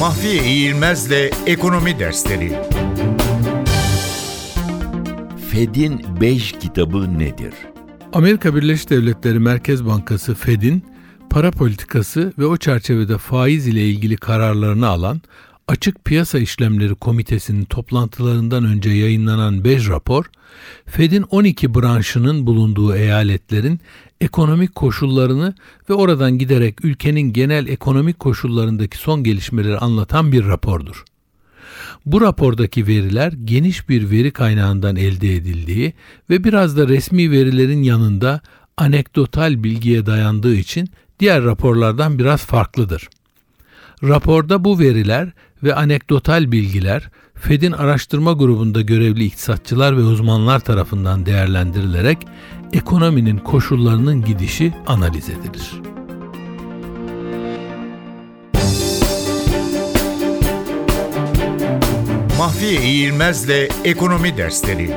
Mahfiye İğilmez'le Ekonomi Dersleri Fed'in Bej kitabı nedir? Amerika Birleşik Devletleri Merkez Bankası Fed'in para politikası ve o çerçevede faiz ile ilgili kararlarını alan Açık Piyasa İşlemleri Komitesi'nin toplantılarından önce yayınlanan Bej rapor, Fed'in 12 branşının bulunduğu eyaletlerin ekonomik koşullarını ve oradan giderek ülkenin genel ekonomik koşullarındaki son gelişmeleri anlatan bir rapordur. Bu rapordaki veriler geniş bir veri kaynağından elde edildiği ve biraz da resmi verilerin yanında anekdotal bilgiye dayandığı için diğer raporlardan biraz farklıdır. Raporda bu veriler ve anekdotal bilgiler Fed'in araştırma grubunda görevli iktisatçılar ve uzmanlar tarafından değerlendirilerek ekonominin koşullarının gidişi analiz edilir. Mahfiye İğilmez'le Ekonomi Dersleri